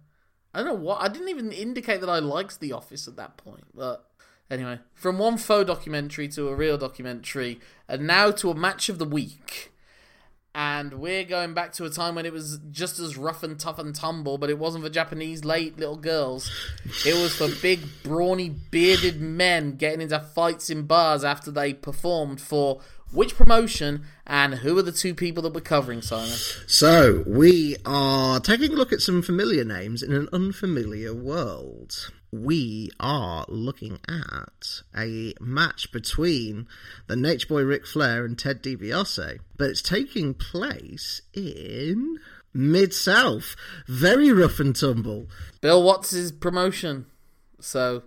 I don't know what. I didn't even indicate that I liked The Office at that point. But anyway, from one faux documentary to a real documentary, and now to a match of the week. And we're going back to a time when it was just as rough and tough and tumble, but it wasn't for Japanese late little girls. It was for big, brawny, bearded men getting into fights in bars after they performed for which promotion and who are the two people that we're covering, Simon? so we are taking a look at some familiar names in an unfamiliar world. We are looking at a match between the Nature Boy Ric Flair and Ted DiBiase, but it's taking place in Mid South. Very rough and tumble. Bill Watts' promotion. So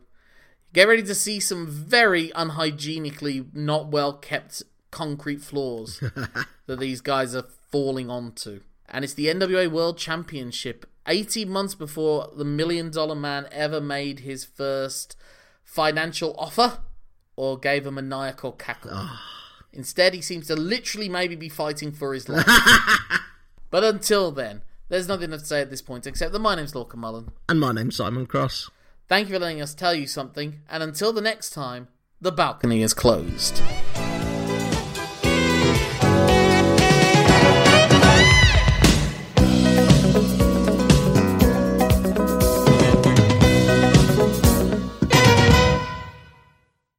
get ready to see some very unhygienically not well kept concrete floors that these guys are falling onto. And it's the NWA World Championship 18 months before the Million Dollar Man ever made his first financial offer or gave a maniacal cackle. Ah. Instead, he seems to literally maybe be fighting for his life. but until then, there's nothing to say at this point except that my name's Lorcan Mullan. And my name's Simon Cross. Thank you for letting us tell you something, and until the next time, The balcony is closed.